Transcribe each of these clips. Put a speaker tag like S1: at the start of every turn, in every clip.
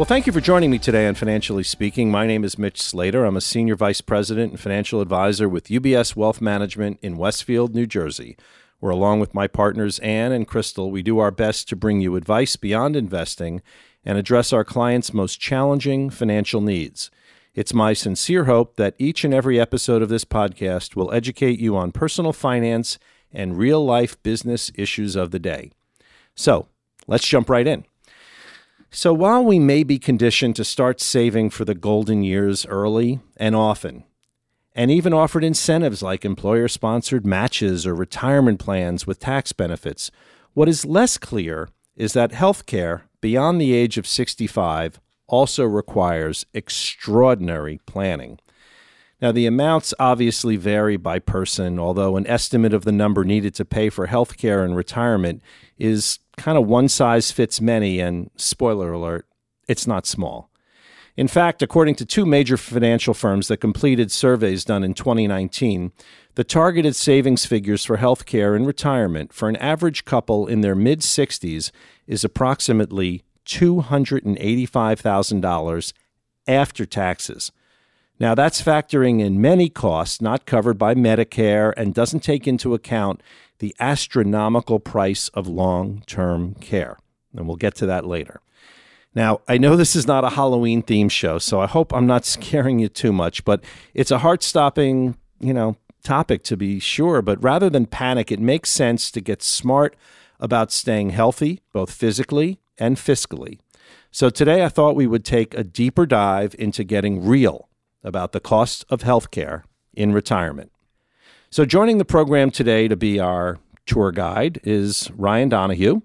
S1: Well, thank you for joining me today on Financially Speaking. My name is Mitch Slater. I'm a Senior Vice President and Financial Advisor with UBS Wealth Management in Westfield, New Jersey, where, along with my partners Ann and Crystal, we do our best to bring you advice beyond investing and address our clients' most challenging financial needs. It's my sincere hope that each and every episode of this podcast will educate you on personal finance and real life business issues of the day. So, let's jump right in. So while we may be conditioned to start saving for the golden years early and often, and even offered incentives like employer sponsored matches or retirement plans with tax benefits, what is less clear is that healthcare beyond the age of 65 also requires extraordinary planning. Now, the amounts obviously vary by person, although an estimate of the number needed to pay for healthcare and retirement is kind of one size fits many, and spoiler alert, it's not small. In fact, according to two major financial firms that completed surveys done in 2019, the targeted savings figures for healthcare and retirement for an average couple in their mid 60s is approximately $285,000 after taxes. Now, that's factoring in many costs not covered by Medicare and doesn't take into account the astronomical price of long term care. And we'll get to that later. Now, I know this is not a Halloween theme show, so I hope I'm not scaring you too much, but it's a heart stopping, you know, topic to be sure. But rather than panic, it makes sense to get smart about staying healthy, both physically and fiscally. So today I thought we would take a deeper dive into getting real about the cost of healthcare in retirement. So, joining the program today to be our tour guide is Ryan Donahue,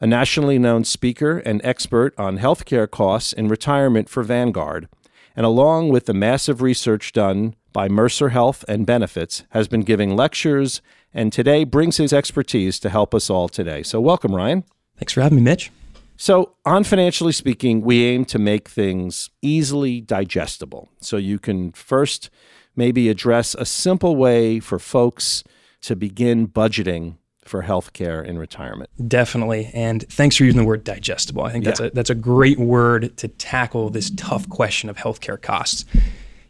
S1: a nationally known speaker and expert on healthcare costs in retirement for Vanguard, and along with the massive research done by Mercer Health and Benefits, has been giving lectures and today brings his expertise to help us all today. So, welcome, Ryan.
S2: Thanks for having me, Mitch.
S1: So, on Financially Speaking, we aim to make things easily digestible. So, you can first maybe address a simple way for folks to begin budgeting for healthcare in retirement.
S2: Definitely. And thanks for using the word digestible. I think that's yeah. a that's a great word to tackle this tough question of healthcare costs.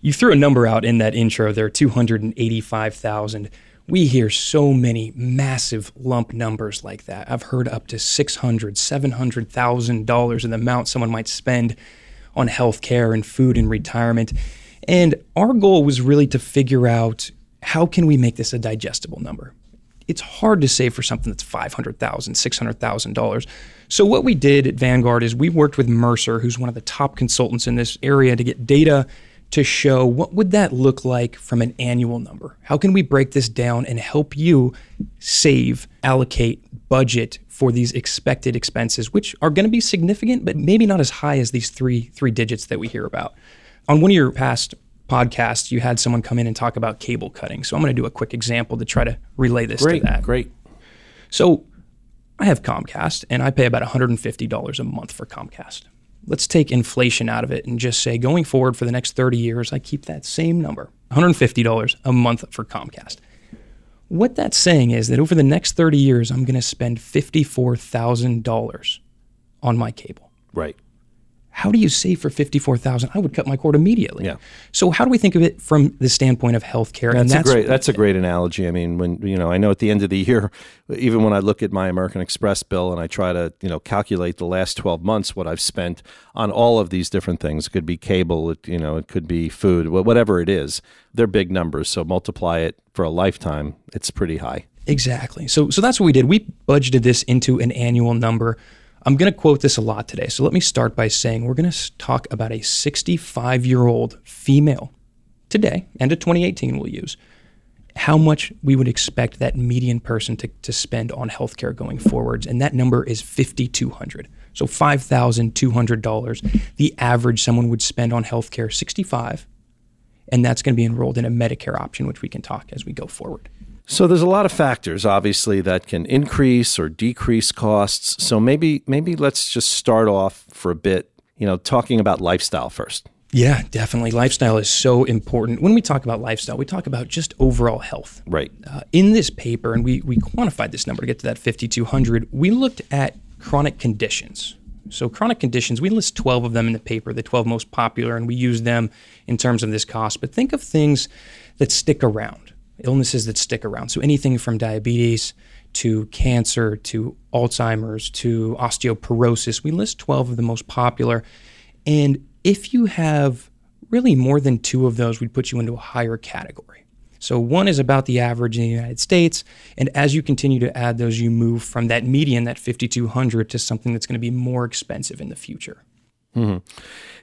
S2: You threw a number out in that intro there, 285,000. We hear so many massive lump numbers like that. I've heard up to 600, 700,000 dollars in the amount someone might spend on healthcare and food in retirement. And our goal was really to figure out how can we make this a digestible number? It's hard to save for something that's $500,000, $600,000. So what we did at Vanguard is we worked with Mercer, who's one of the top consultants in this area, to get data to show what would that look like from an annual number? How can we break this down and help you save, allocate, budget for these expected expenses, which are going to be significant, but maybe not as high as these three three digits that we hear about on one of your past podcasts, you had someone come in and talk about cable cutting. So I'm going to do a quick example to try to relay this
S1: great,
S2: to that.
S1: Great.
S2: So I have Comcast and I pay about $150 a month for Comcast. Let's take inflation out of it and just say going forward for the next 30 years, I keep that same number $150 a month for Comcast. What that's saying is that over the next 30 years, I'm going to spend $54,000 on my cable.
S1: Right
S2: how do you save for 54,000? I would cut my cord immediately.
S1: Yeah.
S2: So how do we think of it from the standpoint of healthcare?
S1: That's, that's a great that's a great analogy. I mean, when you know, I know at the end of the year, even when I look at my American Express bill and I try to, you know, calculate the last 12 months what I've spent on all of these different things. It could be cable, it, you know, it could be food, whatever it is. They're big numbers, so multiply it for a lifetime, it's pretty high.
S2: Exactly. So so that's what we did. We budgeted this into an annual number I'm going to quote this a lot today. So let me start by saying we're going to talk about a 65 year old female today, end of 2018, we'll use, how much we would expect that median person to, to spend on healthcare going forwards. And that number is 5200 So $5,200. The average someone would spend on healthcare, 65 And that's going to be enrolled in a Medicare option, which we can talk as we go forward.
S1: So there's a lot of factors, obviously, that can increase or decrease costs. So maybe maybe let's just start off for a bit, you know, talking about lifestyle first.
S2: Yeah, definitely. Lifestyle is so important. When we talk about lifestyle, we talk about just overall health.
S1: Right.
S2: Uh, in this paper, and we, we quantified this number to get to that 5,200, we looked at chronic conditions. So, chronic conditions, we list 12 of them in the paper, the 12 most popular, and we use them in terms of this cost. But think of things that stick around, illnesses that stick around. So, anything from diabetes to cancer to Alzheimer's to osteoporosis, we list 12 of the most popular. And if you have really more than two of those, we'd put you into a higher category. So one is about the average in the United States, and as you continue to add those, you move from that median, that 5,200, to something that's going to be more expensive in the future.
S1: Mm-hmm.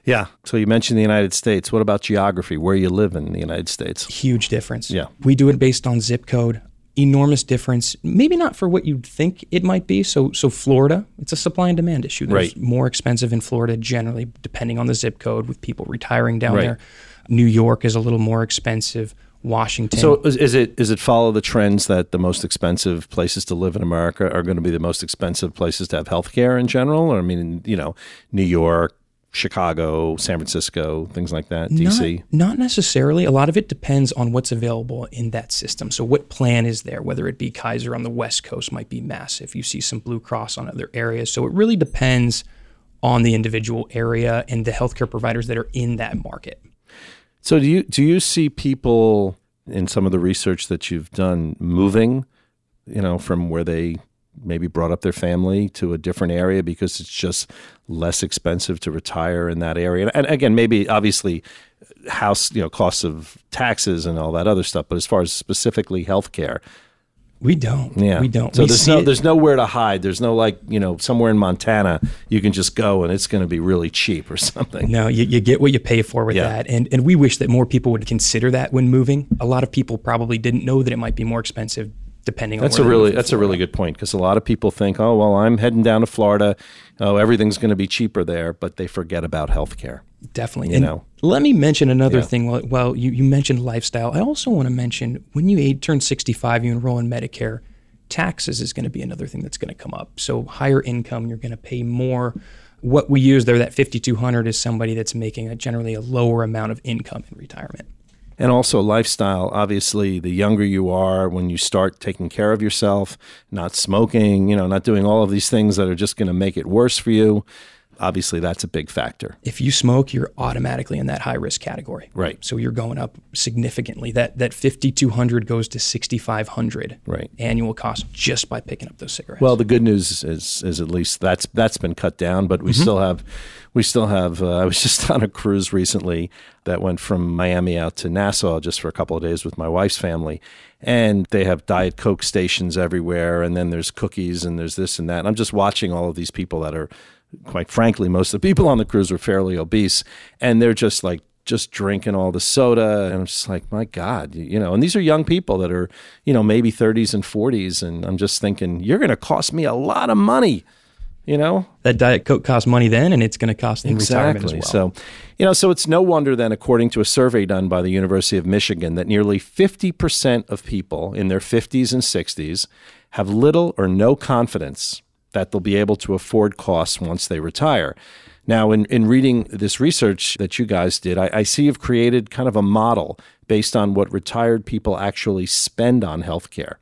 S1: Yeah. So you mentioned the United States. What about geography? Where you live in the United States?
S2: Huge difference.
S1: Yeah.
S2: We do it based on zip code. Enormous difference. Maybe not for what you'd think it might be. So, so Florida, it's a supply and demand issue. There's
S1: right.
S2: more expensive in Florida generally, depending on the zip code, with people retiring down right. there. New York is a little more expensive. Washington.
S1: So is, is, it is it follow the trends that the most expensive places to live in America are going to be the most expensive places to have health care in general? Or I mean, you know, New York, Chicago, San Francisco, things like that, DC?
S2: Not, not, necessarily. A lot of it depends on what's available in that system. So, what plan is there? Whether it be Kaiser on the West Coast might be massive. You see some Blue Cross on other areas. So, it really depends on the individual area and the healthcare providers that are in that market.
S1: So do you do you see people in some of the research that you've done moving, you know, from where they maybe brought up their family to a different area because it's just less expensive to retire in that area. And again, maybe obviously uh, house, you know, costs of taxes and all that other stuff, but as far as specifically healthcare,
S2: we don't.
S1: Yeah,
S2: we don't.
S1: So
S2: we
S1: there's no it. there's nowhere to hide. There's no like you know somewhere in Montana you can just go and it's going to be really cheap or something.
S2: No, you, you get what you pay for with yeah. that, and and we wish that more people would consider that when moving. A lot of people probably didn't know that it might be more expensive depending
S1: that's
S2: on.
S1: That's a really that's a really good point because a lot of people think, oh well, I'm heading down to Florida, oh everything's going to be cheaper there, but they forget about healthcare.
S2: Definitely.
S1: You
S2: and
S1: know.
S2: Let me mention another yeah. thing. Well, you, you mentioned lifestyle. I also want to mention when you turn 65, you enroll in Medicare taxes is going to be another thing that's going to come up. So higher income, you're going to pay more. What we use there, that 5,200 is somebody that's making a generally a lower amount of income in retirement.
S1: And also lifestyle. Obviously, the younger you are, when you start taking care of yourself, not smoking, you know, not doing all of these things that are just going to make it worse for you, obviously that's a big factor.
S2: If you smoke, you're automatically in that high risk category.
S1: Right.
S2: So you're going up significantly. That that 5200 goes to 6500
S1: right.
S2: annual cost just by picking up those cigarettes.
S1: Well, the good news is is at least that's that's been cut down, but we mm-hmm. still have we still have uh, I was just on a cruise recently that went from Miami out to Nassau just for a couple of days with my wife's family and they have diet coke stations everywhere and then there's cookies and there's this and that. And I'm just watching all of these people that are quite frankly, most of the people on the cruise were fairly obese, and they're just like just drinking all the soda and I'm just like my god you know and these are young people that are you know maybe 30s and 40s and I'm just thinking you're going to cost me a lot of money you know
S2: that diet coke costs money then and it's going to cost in
S1: exactly.
S2: retirement as
S1: well so you know so it's no wonder then according to a survey done by the University of Michigan that nearly 50% of people in their 50s and 60s have little or no confidence that they'll be able to afford costs once they retire. Now, in, in reading this research that you guys did, I, I see you've created kind of a model based on what retired people actually spend on healthcare.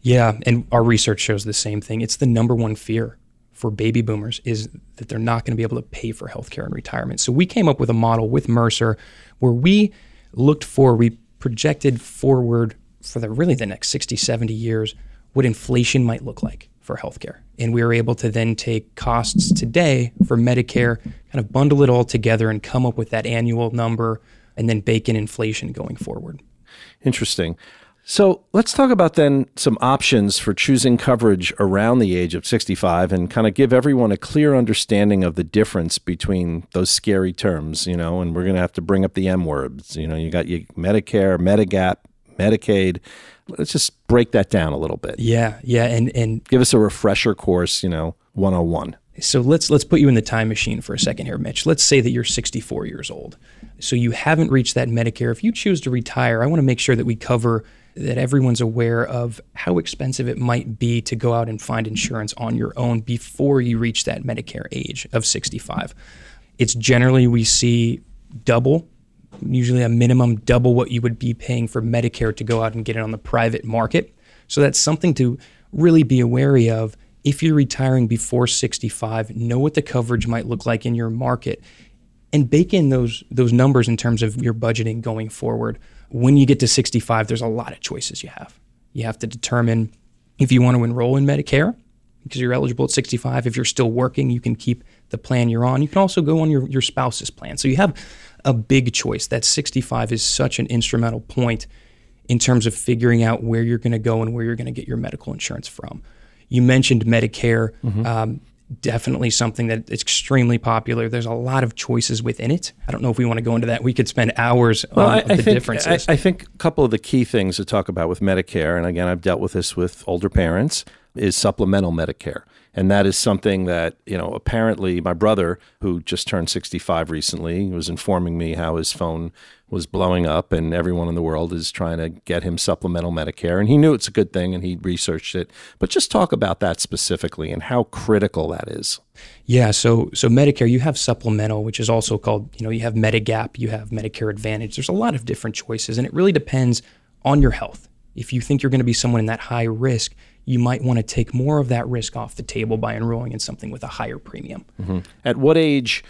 S2: Yeah, and our research shows the same thing. It's the number one fear for baby boomers is that they're not going to be able to pay for healthcare in retirement. So we came up with a model with Mercer where we looked for, we projected forward for the really the next 60, 70 years what inflation might look like for healthcare. And we were able to then take costs today for Medicare, kind of bundle it all together and come up with that annual number and then bake in inflation going forward.
S1: Interesting. So let's talk about then some options for choosing coverage around the age of 65 and kind of give everyone a clear understanding of the difference between those scary terms, you know, and we're going to have to bring up the M words. You know, you got your Medicare, Medigap, Medicaid. Let's just break that down a little bit.
S2: Yeah, yeah, and and
S1: give us a refresher course, you know, 101.
S2: So let's let's put you in the time machine for a second here, Mitch. Let's say that you're 64 years old. So you haven't reached that Medicare. If you choose to retire, I want to make sure that we cover that everyone's aware of how expensive it might be to go out and find insurance on your own before you reach that Medicare age of 65. It's generally we see double usually a minimum double what you would be paying for Medicare to go out and get it on the private market. So that's something to really be wary of if you're retiring before 65, know what the coverage might look like in your market and bake in those those numbers in terms of your budgeting going forward. When you get to 65, there's a lot of choices you have. You have to determine if you want to enroll in Medicare because you're eligible at 65. If you're still working, you can keep the plan you're on. You can also go on your, your spouse's plan. So you have a big choice. That 65 is such an instrumental point in terms of figuring out where you're going to go and where you're going to get your medical insurance from. You mentioned Medicare. Mm-hmm. Um, definitely something that is extremely popular. There's a lot of choices within it. I don't know if we want to go into that. We could spend hours well, on I, the
S1: I think,
S2: differences.
S1: I, I, think a couple of the key things to talk about with Medicare, and again, I've dealt with this with older parents, is supplemental Medicare. And that is something that, you know, apparently my brother, who just turned 65 recently, was informing me how his phone was blowing up and everyone in the world is trying to get him supplemental Medicare. And he knew it's a good thing and he researched it. But just talk about that specifically and how critical that is.
S2: Yeah, so so Medicare, you have supplemental, which is also called, you know, you have Medigap, you have Medicare Advantage. There's a lot of different choices, and it really depends on your health. If you think you're going to be someone in that high risk, you might want to take more of that risk off the table by enrolling in something with a higher premium.
S1: Mm-hmm. At what age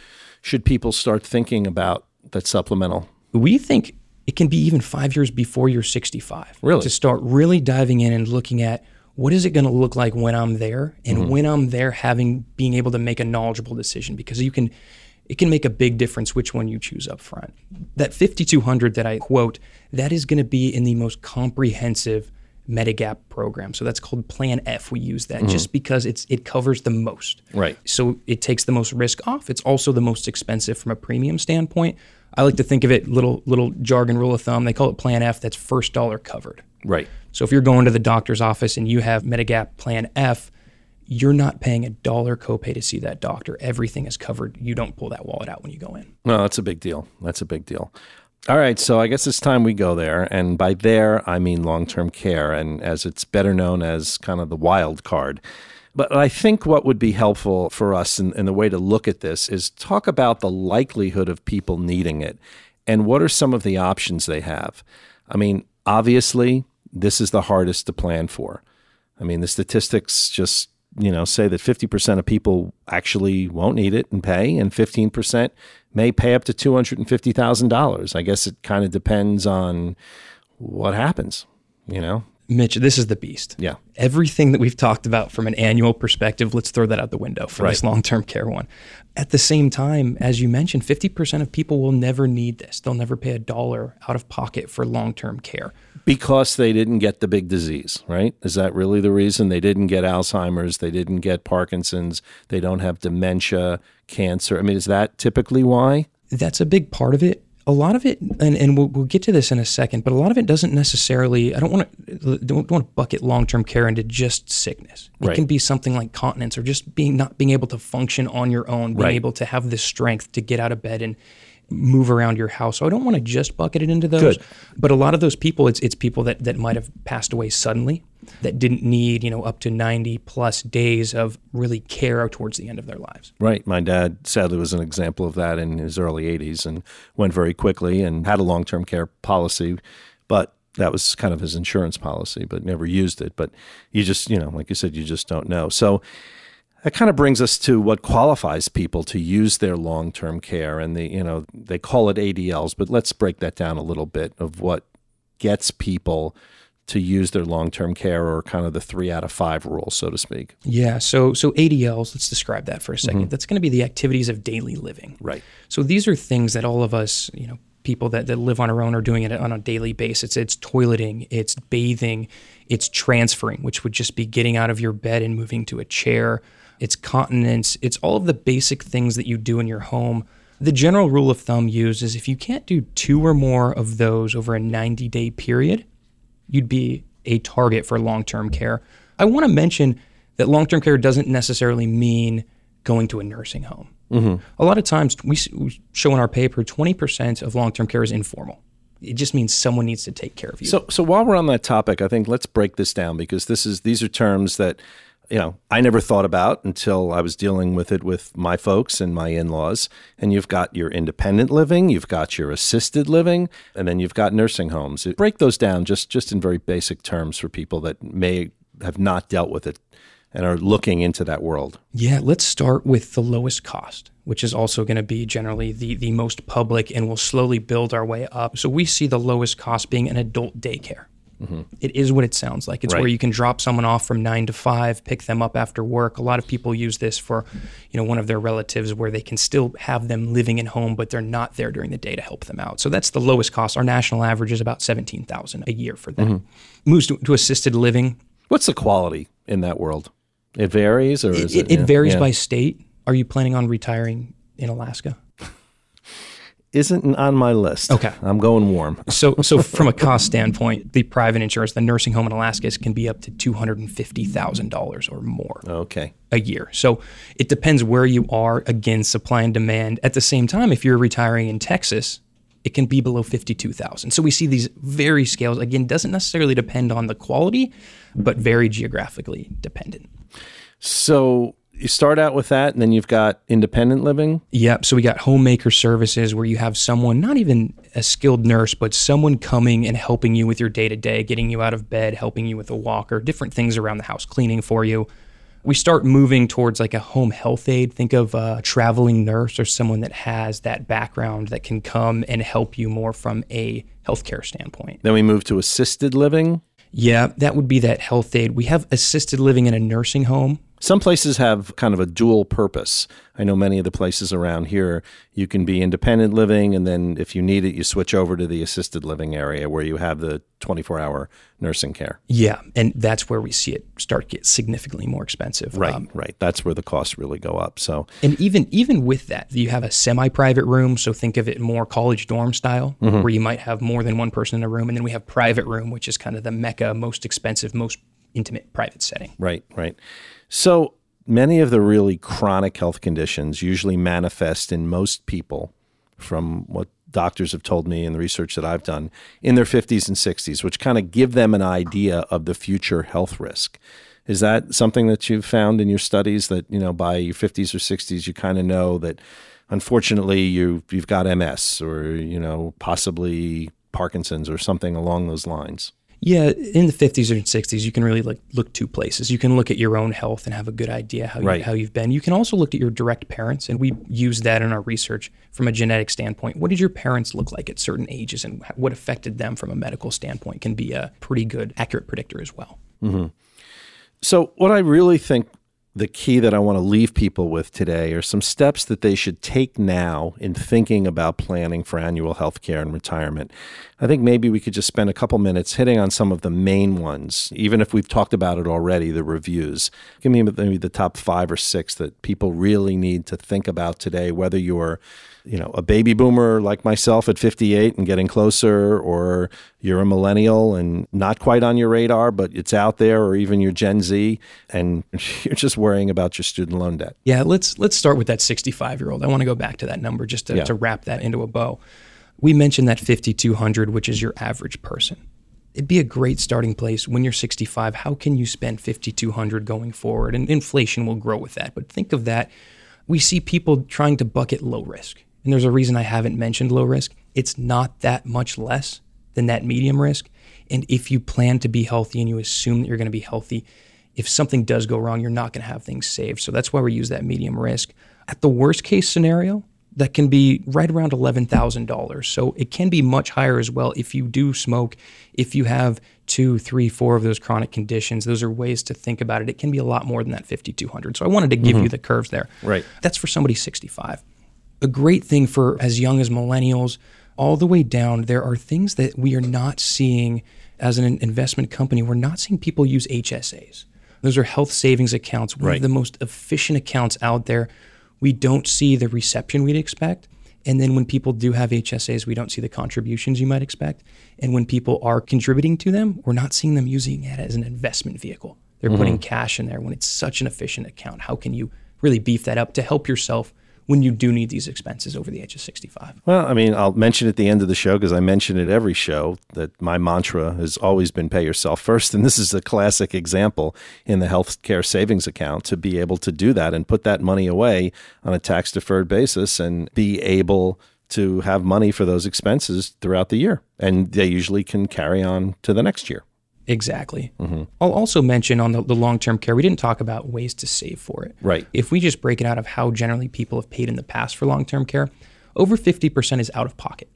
S1: should people start thinking about that supplemental?
S2: We think it can be even five years before you're 65.
S1: Really?
S2: To start really diving in and looking at what is it going to look like when I'm there and mm-hmm. when I'm there having being able to make a knowledgeable decision because you can it can make a big difference which one you choose up front. That 5200 that I quote, that is going to be in the most comprehensive Medigap program. So that's called Plan F. We use that mm-hmm. just because it's it covers the most.
S1: Right.
S2: So it takes the most risk off. It's also the most expensive from a premium standpoint. I like to think of it little little jargon rule of thumb. They call it Plan F. That's first dollar covered.
S1: Right.
S2: So if you're going to the doctor's office and you have Medigap Plan F, you're not paying a dollar copay to see that doctor. Everything is covered. You don't pull that wallet out when you go in.
S1: No, that's a big deal. That's a big deal. All right, so I guess it's time we go there. And by there, I mean long term care, and as it's better known as kind of the wild card. But I think what would be helpful for us in the way to look at this is talk about the likelihood of people needing it and what are some of the options they have. I mean, obviously, this is the hardest to plan for. I mean, the statistics just you know say that 50% of people actually won't need it and pay and 15% may pay up to $250,000. I guess it kind of depends on what happens, you know.
S2: Mitch, this is the beast.
S1: Yeah.
S2: Everything that we've talked about from an annual perspective, let's throw that out the window for right. this long term care one. At the same time, as you mentioned, 50% of people will never need this. They'll never pay a dollar out of pocket for long term care.
S1: Because they didn't get the big disease, right? Is that really the reason? They didn't get Alzheimer's, they didn't get Parkinson's, they don't have dementia, cancer. I mean, is that typically why?
S2: That's a big part of it a lot of it, and, and we'll, we'll get to this in a second, but a lot of it doesn't necessarily. I don't want to don't, want to bucket long term care into just sickness. It right. can be something like continence or just being not being able to function on your own, being right. able to have the strength to get out of bed and move around your house. So I don't want to just bucket it into those.
S1: Good.
S2: But a lot of those people, it's it's people that that might have passed away suddenly that didn't need, you know, up to 90 plus days of really care towards the end of their lives.
S1: Right. My dad sadly was an example of that in his early 80s and went very quickly and had a long term care policy, but that was kind of his insurance policy, but never used it. But you just, you know, like you said, you just don't know. So that kind of brings us to what qualifies people to use their long-term care and the you know they call it ADLs but let's break that down a little bit of what gets people to use their long-term care or kind of the 3 out of 5 rule so to speak.
S2: Yeah, so so ADLs, let's describe that for a 2nd mm-hmm. That's going to be the activities of daily living.
S1: Right.
S2: So these are things that all of us, you know, people that, that live on our own are doing it on a daily basis. It's toileting, it's bathing, it's transferring, which would just be getting out of your bed and moving to a chair it's continence, it's all of the basic things that you do in your home. The general rule of thumb used is if you can't do two or more of those over a 90 day period, you'd be a target for long term care. I want to mention that long term care doesn't necessarily mean going to a nursing home. Mm-hmm. A lot of times we, show in our paper 20% of long term care is informal. It just means someone needs to take care of you.
S1: So, so while we're on that topic, I think let's break this down because this is these are terms that you know, I never thought about until I was dealing with it with my folks and my in laws. And you've got your independent living, you've got your assisted living, and then you've got nursing homes. Break those down just, just in very basic terms for people that may have not dealt with it and are looking into that world?
S2: Yeah, let's start with the lowest cost, which is also going to be generally the, the most public, and we'll slowly build our way up. So we see the lowest cost being an adult daycare. Mm-hmm. It is what it sounds like. It's right. where you can drop someone off from nine to five, pick them up after work. A lot of people use this for, you know, one of their relatives where they can still have them living in home, but they're not there during the day to help them out. So that's the lowest cost. Our national average is about seventeen thousand a year for that. Mm-hmm. Moves to, to, assisted living.
S1: What's the quality in that world? It varies, or
S2: it,
S1: it,
S2: it, varies yeah. by state. Are you planning on retiring in Alaska?
S1: Isn't on my list.
S2: Okay.
S1: I'm going warm.
S2: so so from a cost standpoint, the private insurance, the nursing home in Alaska can be up to $250,000 or more.
S1: Okay.
S2: A year. So it depends where you are again supply and demand. At the same time, if you're retiring in Texas, it can be below 52,000. So we see these very scales again doesn't necessarily depend on the quality, but very geographically dependent.
S1: So you start out with that, and then you've got independent living.
S2: Yep. So we got homemaker services where you have someone, not even a skilled nurse, but someone coming and helping you with your day to day, getting you out of bed, helping you with a walker, different things around the house, cleaning for you. We start moving towards like a home health aide. Think of a traveling nurse or someone that has that background that can come and help you more from a healthcare standpoint.
S1: Then we move to assisted living.
S2: Yeah, that would be that health aide. We have assisted living in a nursing home
S1: some places have kind of a dual purpose. I know many of the places around here, you can be independent living, and then if you need it, you switch over to the assisted living area where you have the 24 hour nursing care.
S2: Yeah, and that's where we see it start get significantly more expensive.
S1: Right, um, right. That's where the costs really go up. So,
S2: and even even with that, you have a semi-private room. So think of it more college dorm style, mm-hmm. where you might have more than one person in a room, and then we have private room, which is kind of the mecca, most expensive, most intimate private setting.
S1: Right, right. So many of the really chronic health conditions usually manifest in most people from what doctors have told me and the research that I've done in their 50s and 60s, which kind of give them an idea of the future health risk. Is that something that you've found in your studies that, you know, by your 50s or 60s, you kind of know that unfortunately you, you've got MS or, you know, possibly Parkinson's or something along those lines?
S2: Yeah, in the 50s or 60s, you can really like look two places. You can look at your own health and have a good idea how, right. you, how you've been. You can also look at your direct parents, and we use that in our research from a genetic standpoint. What did your parents look like at certain ages, and what affected them from a medical standpoint can be a pretty good, accurate predictor as well.
S1: Mm-hmm. So, what I really think the key that I want to leave people with today are some steps that they should take now in thinking about planning for annual health care and retirement. I think maybe we could just spend a couple minutes hitting on some of the main ones, even if we've talked about it already, the reviews. Give me maybe the top five or six that people really need to think about today, whether you're you know a baby boomer like myself at 58 and getting closer or you're a millennial and not quite on your radar but it's out there or even you're gen z and you're just worrying about your student loan debt.
S2: Yeah let's let's start with that 65 year old i want to go back to that number just to, yeah. to wrap that into a bow. We mentioned that 5200 which is your average person. It'd be a great starting place when you're 65 how can you spend 5200 going forward? And inflation will grow with that but think of that. We see people trying to bucket low risk and there's a reason I haven't mentioned low risk. It's not that much less than that medium risk. And if you plan to be healthy and you assume that you're going to be healthy, if something does go wrong, you're not going to have things saved. So that's why we use that medium risk. At the worst case scenario, that can be right around $11,000. So it can be much higher as well if you do smoke, if you have two, three, four of those chronic conditions. Those are ways to think about it. It can be a lot more than that 5,200. So I wanted to give mm-hmm. you the curves there.
S1: Right.
S2: That's for somebody 65 a great thing for as young as millennials all the way down. There are things that we are not seeing as an investment company. We're not seeing people use HSAs. Those are health savings accounts, one right. of the most efficient accounts out there. We don't see the reception we'd expect. And then when people do have HSAs, we don't see the contributions you might expect. And when people are contributing to them, we're not seeing them using it as an investment vehicle. They're mm-hmm. putting cash in there when it's such an efficient account. How can you really beef that up to help yourself when you do need these expenses over the age of 65?
S1: Well, I mean, I'll mention at the end of the show because I mention it every show that my mantra has always been pay yourself first. And this is a classic example in the healthcare savings account to be able to do that and put that money away on a tax deferred basis and be able to have money for those expenses throughout the year. And they usually can carry on to the next year.
S2: Exactly. Mm-hmm. I'll also mention on the, the long term care, we didn't talk about ways to save for it.
S1: Right.
S2: If we just break it out of how generally people have paid in the past for long term care, over 50% is out of pocket.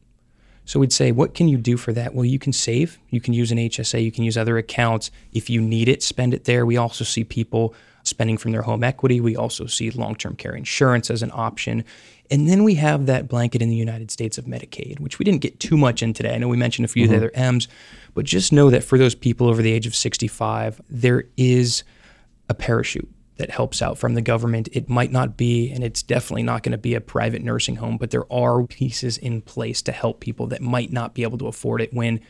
S2: So we'd say, what can you do for that? Well, you can save. You can use an HSA. You can use other accounts. If you need it, spend it there. We also see people spending from their home equity. We also see long term care insurance as an option. And then we have that blanket in the United States of Medicaid, which we didn't get too much in today. I know we mentioned a few mm-hmm. of the other M's, but just know that for those people over the age of 65, there is a parachute that helps out from the government. It might not be, and it's definitely not going to be a private nursing home, but there are pieces in place to help people that might not be able to afford it when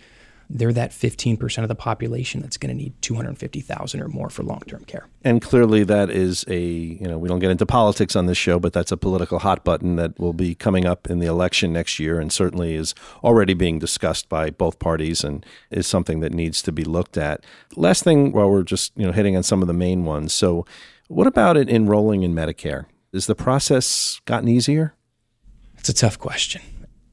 S2: they're that 15% of the population that's going to need 250,000 or more for long-term care.
S1: And clearly that is a, you know, we don't get into politics on this show, but that's a political hot button that will be coming up in the election next year and certainly is already being discussed by both parties and is something that needs to be looked at. Last thing while we're just, you know, hitting on some of the main ones. So what about it enrolling in Medicare? Is the process gotten easier?
S2: It's a tough question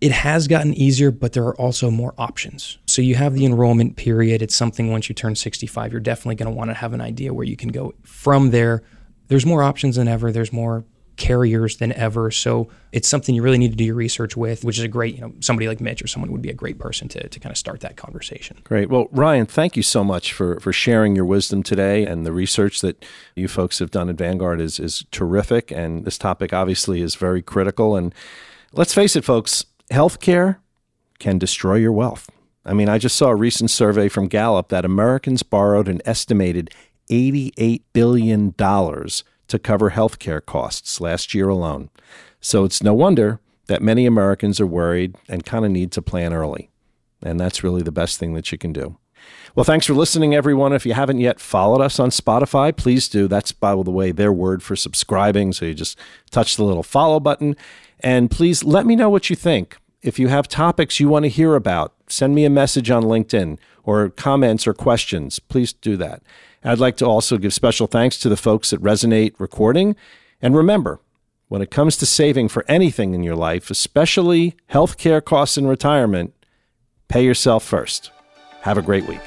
S2: it has gotten easier, but there are also more options. So you have the enrollment period. It's something once you turn 65, you're definitely going to want to have an idea where you can go from there. There's more options than ever. There's more carriers than ever. So it's something you really need to do your research with, which is a great, you know, somebody like Mitch or someone would be a great person to, to kind of start that conversation.
S1: Great. Well, Ryan, thank you so much for, for sharing your wisdom today. And the research that you folks have done at Vanguard is, is terrific. And this topic obviously is very critical. And let's face it, folks, healthcare can destroy your wealth. I mean, I just saw a recent survey from Gallup that Americans borrowed an estimated $88 billion to cover healthcare costs last year alone. So it's no wonder that many Americans are worried and kind of need to plan early. And that's really the best thing that you can do. Well, thanks for listening, everyone. If you haven't yet followed us on Spotify, please do. That's, by the way, their word for subscribing. So you just touch the little follow button. And please let me know what you think. If you have topics you want to hear about, send me a message on LinkedIn or comments or questions. Please do that. I'd like to also give special thanks to the folks at Resonate Recording. And remember, when it comes to saving for anything in your life, especially healthcare costs and retirement, pay yourself first. Have a great week.